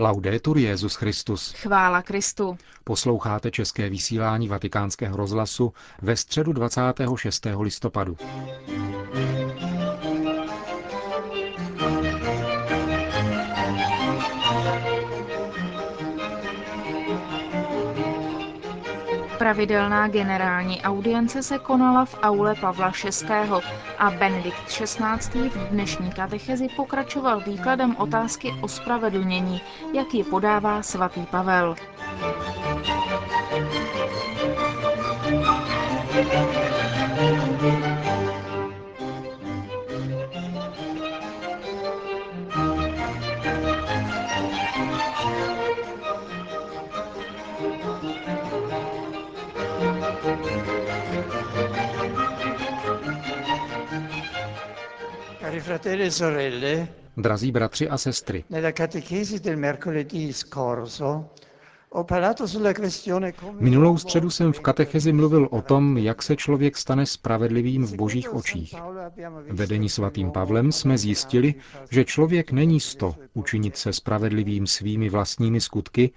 Laudetur Jezus Christus. Chvála Kristu. Posloucháte české vysílání Vatikánského rozhlasu ve středu 26. listopadu. Pravidelná generální audience se konala v aule Pavla VI. a Benedikt XVI. v dnešní katechezi pokračoval výkladem otázky o spravedlnění, jak ji podává svatý Pavel. Drazí bratři a sestry, Minulou středu jsem v katechezi mluvil o tom, jak se člověk stane spravedlivým v božích očích. Vedení svatým Pavlem jsme zjistili, že člověk není sto učinit se spravedlivým svými vlastními skutky,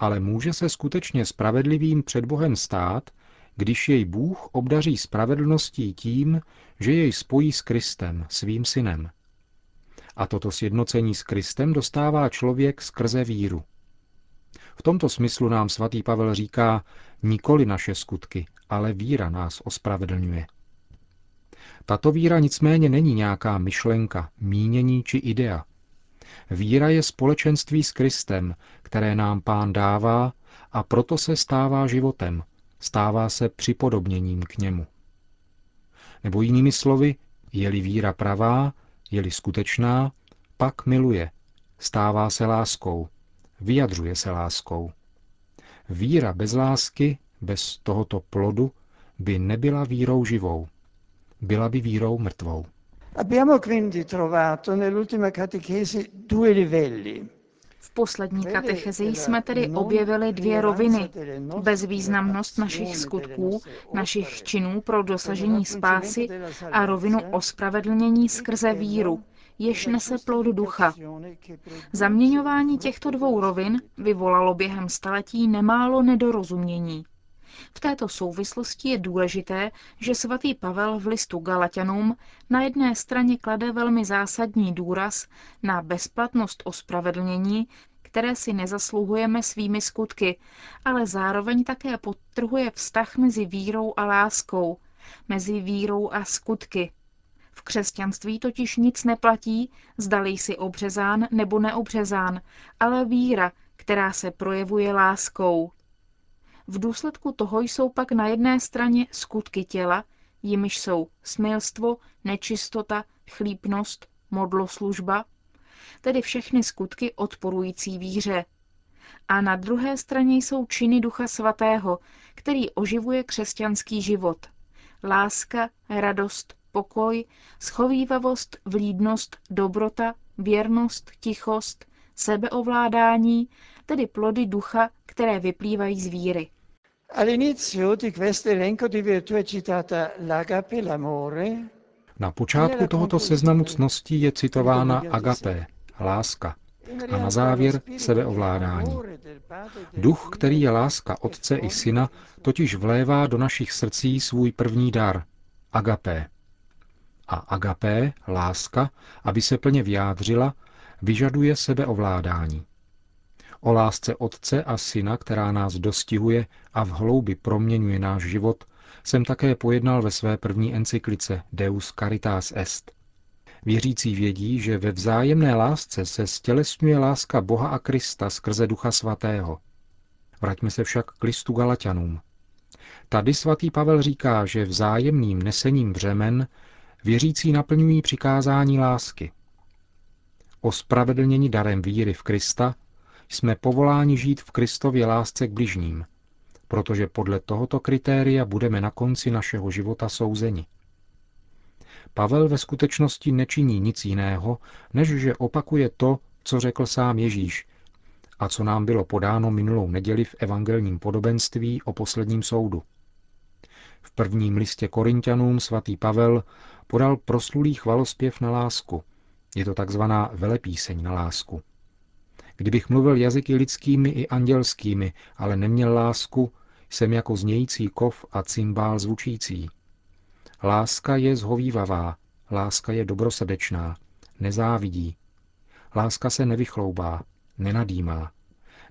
ale může se skutečně spravedlivým před Bohem stát, když jej Bůh obdaří spravedlností tím, že jej spojí s Kristem, svým synem. A toto sjednocení s Kristem dostává člověk skrze víru. V tomto smyslu nám svatý Pavel říká, nikoli naše skutky, ale víra nás ospravedlňuje. Tato víra nicméně není nějaká myšlenka, mínění či idea. Víra je společenství s Kristem, které nám pán dává a proto se stává životem, stává se připodobněním k němu. Nebo jinými slovy, je-li víra pravá, je-li skutečná, pak miluje, stává se láskou, vyjadřuje se láskou. Víra bez lásky, bez tohoto plodu, by nebyla vírou živou. Byla by vírou mrtvou. Abbiamo quindi trovato nell'ultima catechesi due livelli poslední katechezi jsme tedy objevili dvě roviny. Bezvýznamnost našich skutků, našich činů pro dosažení spásy a rovinu ospravedlnění skrze víru, jež nese plod ducha. Zaměňování těchto dvou rovin vyvolalo během staletí nemálo nedorozumění. V této souvislosti je důležité, že svatý Pavel v listu Galatianům na jedné straně klade velmi zásadní důraz na bezplatnost ospravedlnění, které si nezasluhujeme svými skutky, ale zároveň také podtrhuje vztah mezi vírou a láskou, mezi vírou a skutky. V křesťanství totiž nic neplatí, zdali jsi obřezán nebo neobřezán, ale víra, která se projevuje láskou. V důsledku toho jsou pak na jedné straně skutky těla, jimiž jsou smilstvo, nečistota, chlípnost, modloslužba, tedy všechny skutky odporující víře. A na druhé straně jsou činy Ducha Svatého, který oživuje křesťanský život. Láska, radost, pokoj, schovývavost, vlídnost, dobrota, věrnost, tichost, sebeovládání, tedy plody ducha, které vyplývají z víry. Na počátku tohoto seznamu cností je citována agape, láska, a na závěr sebeovládání. Duch, který je láska Otce i Syna, totiž vlévá do našich srdcí svůj první dar, agapé. A agapé, láska, aby se plně vyjádřila, vyžaduje sebeovládání. O lásce Otce a Syna, která nás dostihuje a v hloubi proměňuje náš život, jsem také pojednal ve své první encyklice Deus Caritas Est. Věřící vědí, že ve vzájemné lásce se stělesňuje láska Boha a Krista skrze Ducha Svatého. Vraťme se však k listu Galatianům. Tady svatý Pavel říká, že vzájemným nesením břemen věřící naplňují přikázání lásky. Ospravedlnění darem víry v Krista jsme povoláni žít v Kristově lásce k bližním, protože podle tohoto kritéria budeme na konci našeho života souzeni. Pavel ve skutečnosti nečiní nic jiného, než že opakuje to, co řekl sám Ježíš a co nám bylo podáno minulou neděli v evangelním podobenství o posledním soudu. V prvním listě Korintianům svatý Pavel podal proslulý chvalospěv na lásku. Je to takzvaná velepíseň na lásku. Kdybych mluvil jazyky lidskými i andělskými, ale neměl lásku, jsem jako znějící kov a cymbál zvučící. Láska je zhovývavá, láska je dobrosrdečná, nezávidí. Láska se nevychloubá, nenadýmá,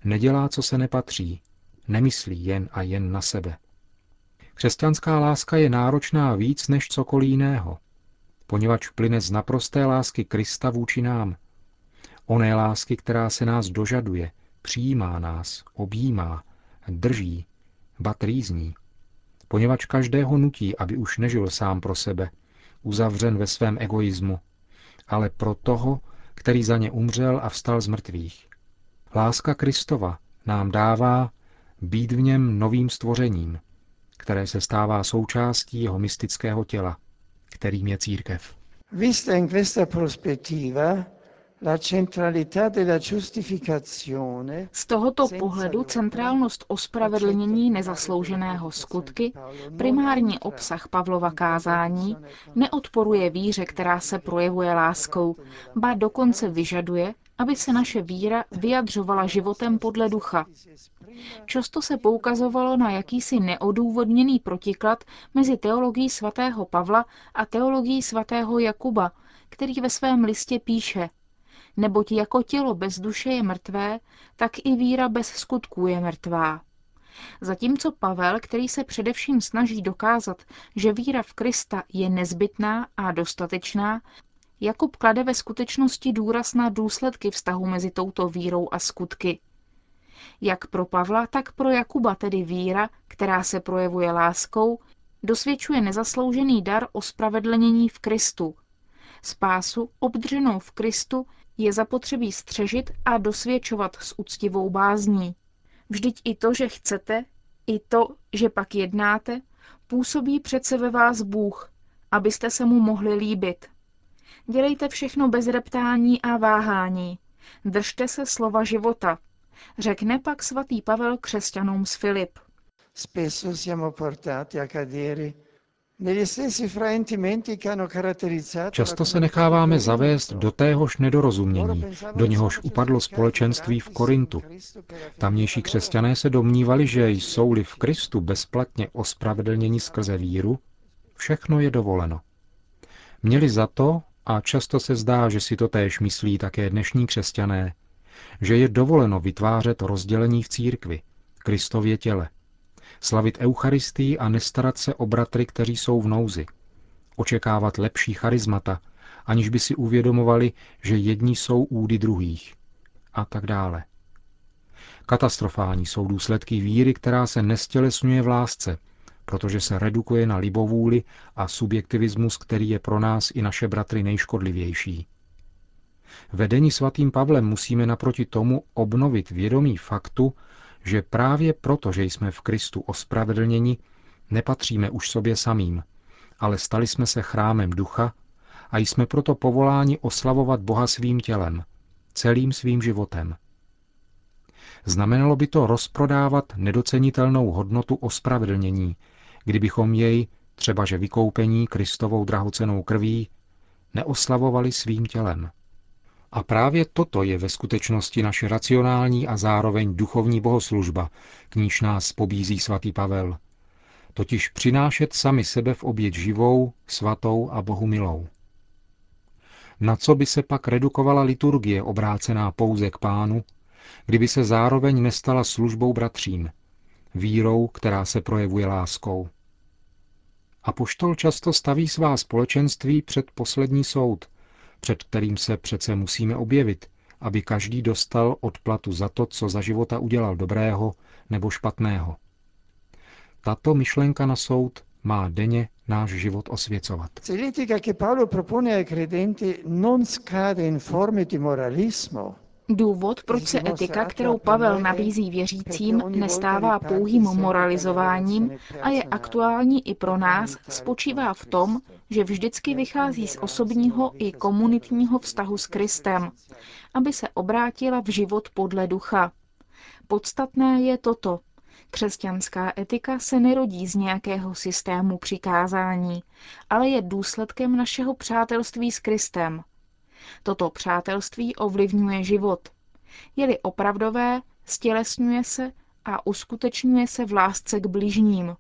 nedělá, co se nepatří, nemyslí jen a jen na sebe. Křesťanská láska je náročná víc než cokoliv jiného, poněvadž plyne z naprosté lásky Krista vůči nám. Oné lásky, která se nás dožaduje, přijímá nás, objímá, drží, ba trýzní. Poněvadž každého nutí, aby už nežil sám pro sebe, uzavřen ve svém egoismu, ale pro toho, který za ně umřel a vstal z mrtvých. Láska Kristova nám dává být v něm novým stvořením, které se stává součástí jeho mystického těla, kterým je církev. Vista in questa prospettiva, z tohoto pohledu centrálnost ospravedlnění nezaslouženého skutky, primární obsah Pavlova kázání, neodporuje víře, která se projevuje láskou, ba dokonce vyžaduje, aby se naše víra vyjadřovala životem podle ducha. Často se poukazovalo na jakýsi neodůvodněný protiklad mezi teologií svatého Pavla a teologií svatého Jakuba, který ve svém listě píše – neboť jako tělo bez duše je mrtvé, tak i víra bez skutků je mrtvá. Zatímco Pavel, který se především snaží dokázat, že víra v Krista je nezbytná a dostatečná, Jakub klade ve skutečnosti důraz na důsledky vztahu mezi touto vírou a skutky. Jak pro Pavla, tak pro Jakuba tedy víra, která se projevuje láskou, dosvědčuje nezasloužený dar ospravedlnění v Kristu. Spásu, obdřenou v Kristu, je zapotřebí střežit a dosvědčovat s úctivou bázní. Vždyť i to, že chcete, i to, že pak jednáte, působí přece ve vás Bůh, abyste se mu mohli líbit. Dělejte všechno bez reptání a váhání. Držte se slova života. Řekne pak svatý Pavel křesťanům z Filip. Spesso siamo portati a cadere Často se necháváme zavést do téhož nedorozumění, do něhož upadlo společenství v Korintu. Tamnější křesťané se domnívali, že jsou-li v Kristu bezplatně ospravedlnění skrze víru, všechno je dovoleno. Měli za to, a často se zdá, že si to též myslí také dnešní křesťané, že je dovoleno vytvářet rozdělení v církvi, Kristově těle – slavit Eucharistii a nestarat se o bratry, kteří jsou v nouzi, očekávat lepší charizmata, aniž by si uvědomovali, že jedni jsou údy druhých a tak dále. Katastrofální jsou důsledky víry, která se nestělesňuje v lásce, protože se redukuje na libovůli a subjektivismus, který je pro nás i naše bratry nejškodlivější. Vedení svatým Pavlem musíme naproti tomu obnovit vědomí faktu, že právě proto, že jsme v Kristu ospravedlněni, nepatříme už sobě samým, ale stali jsme se chrámem ducha a jsme proto povoláni oslavovat Boha svým tělem, celým svým životem. Znamenalo by to rozprodávat nedocenitelnou hodnotu ospravedlnění, kdybychom jej, třeba že vykoupení Kristovou drahocenou krví, neoslavovali svým tělem. A právě toto je ve skutečnosti naše racionální a zároveň duchovní bohoslužba, k níž nás pobízí svatý Pavel. Totiž přinášet sami sebe v oběť živou, svatou a bohu milou. Na co by se pak redukovala liturgie obrácená pouze k pánu, kdyby se zároveň nestala službou bratřím, vírou, která se projevuje láskou. A poštol často staví svá společenství před poslední soud, před kterým se přece musíme objevit, aby každý dostal odplatu za to, co za života udělal dobrého nebo špatného. Tato myšlenka na soud má denně náš život osvěcovat. L'etica che Paolo propone ai credenti non scade in forme di moralismo, Důvod, proč se etika, kterou Pavel nabízí věřícím, nestává pouhým moralizováním a je aktuální i pro nás, spočívá v tom, že vždycky vychází z osobního i komunitního vztahu s Kristem, aby se obrátila v život podle ducha. Podstatné je toto. Křesťanská etika se nerodí z nějakého systému přikázání, ale je důsledkem našeho přátelství s Kristem – Toto přátelství ovlivňuje život. Je-li opravdové, stělesňuje se a uskutečňuje se v lásce k bližním.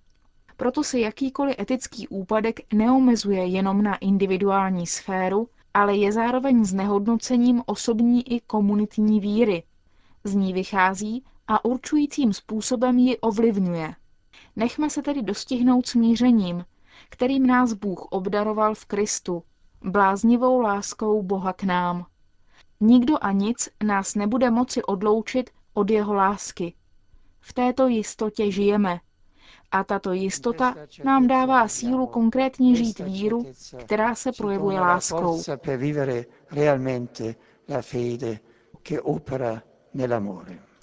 Proto se jakýkoliv etický úpadek neomezuje jenom na individuální sféru, ale je zároveň znehodnocením osobní i komunitní víry. Z ní vychází a určujícím způsobem ji ovlivňuje. Nechme se tedy dostihnout smířením, kterým nás Bůh obdaroval v Kristu, bláznivou láskou Boha k nám. Nikdo a nic nás nebude moci odloučit od jeho lásky. V této jistotě žijeme. A tato jistota nám dává sílu konkrétně žít víru, která se projevuje láskou.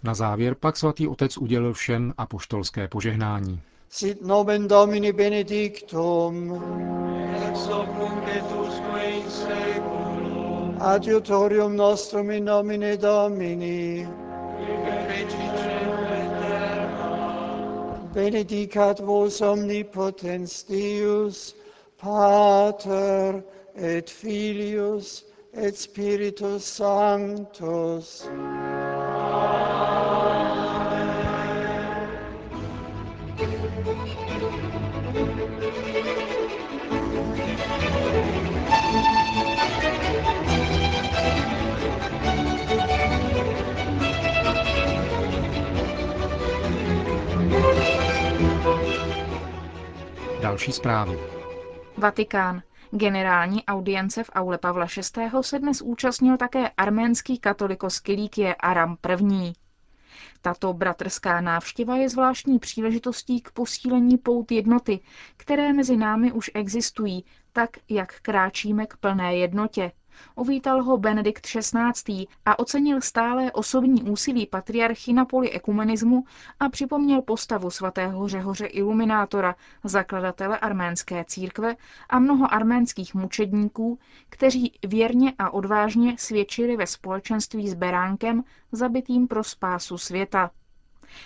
Na závěr pak svatý otec udělil všem apoštolské požehnání. Sit nomen Domini benedictum. Ex hoc nunc et usque in seculum. Adiutorium nostrum in nomine Domini. Qui. Benedicat vos omnipotens Deus, Pater et Filius et Spiritus Sanctus. Další zprávy. Vatikán. Generální audience v aule Pavla VI. se dnes účastnil také arménský katolikos Kilikie Aram I. Tato bratrská návštěva je zvláštní příležitostí k posílení pout jednoty, které mezi námi už existují, tak jak kráčíme k plné jednotě. Uvítal ho Benedikt XVI. a ocenil stále osobní úsilí patriarchy na poli ekumenismu a připomněl postavu svatého Řehoře Iluminátora, zakladatele arménské církve a mnoho arménských mučedníků, kteří věrně a odvážně svědčili ve společenství s Beránkem, zabitým pro spásu světa.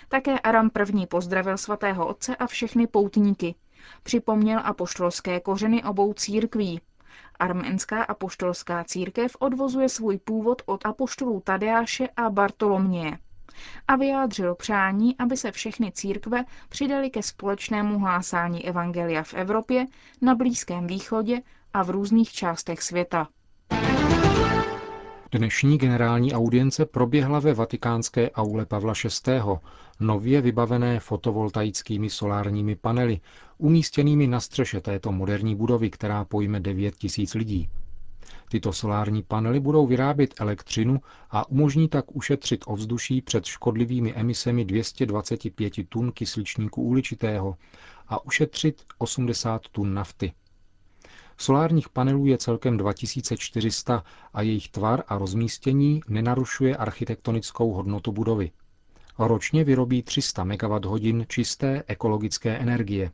Také Aram I. pozdravil svatého otce a všechny poutníky. Připomněl apoštolské kořeny obou církví, Arménská apoštolská církev odvozuje svůj původ od apoštolů Tadeáše a Bartoloměje a vyjádřil přání, aby se všechny církve přidali ke společnému hlásání Evangelia v Evropě, na Blízkém východě a v různých částech světa. Dnešní generální audience proběhla ve vatikánské aule Pavla VI., nově vybavené fotovoltaickými solárními panely, umístěnými na střeše této moderní budovy, která pojme 9 tisíc lidí. Tyto solární panely budou vyrábět elektřinu a umožní tak ušetřit ovzduší před škodlivými emisemi 225 tun kysličníku uhličitého a ušetřit 80 tun nafty. Solárních panelů je celkem 2400 a jejich tvar a rozmístění nenarušuje architektonickou hodnotu budovy. Ročně vyrobí 300 MWh čisté ekologické energie.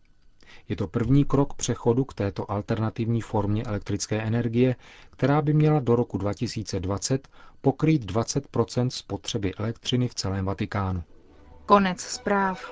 Je to první krok přechodu k této alternativní formě elektrické energie, která by měla do roku 2020 pokrýt 20% spotřeby elektřiny v celém Vatikánu. Konec zpráv.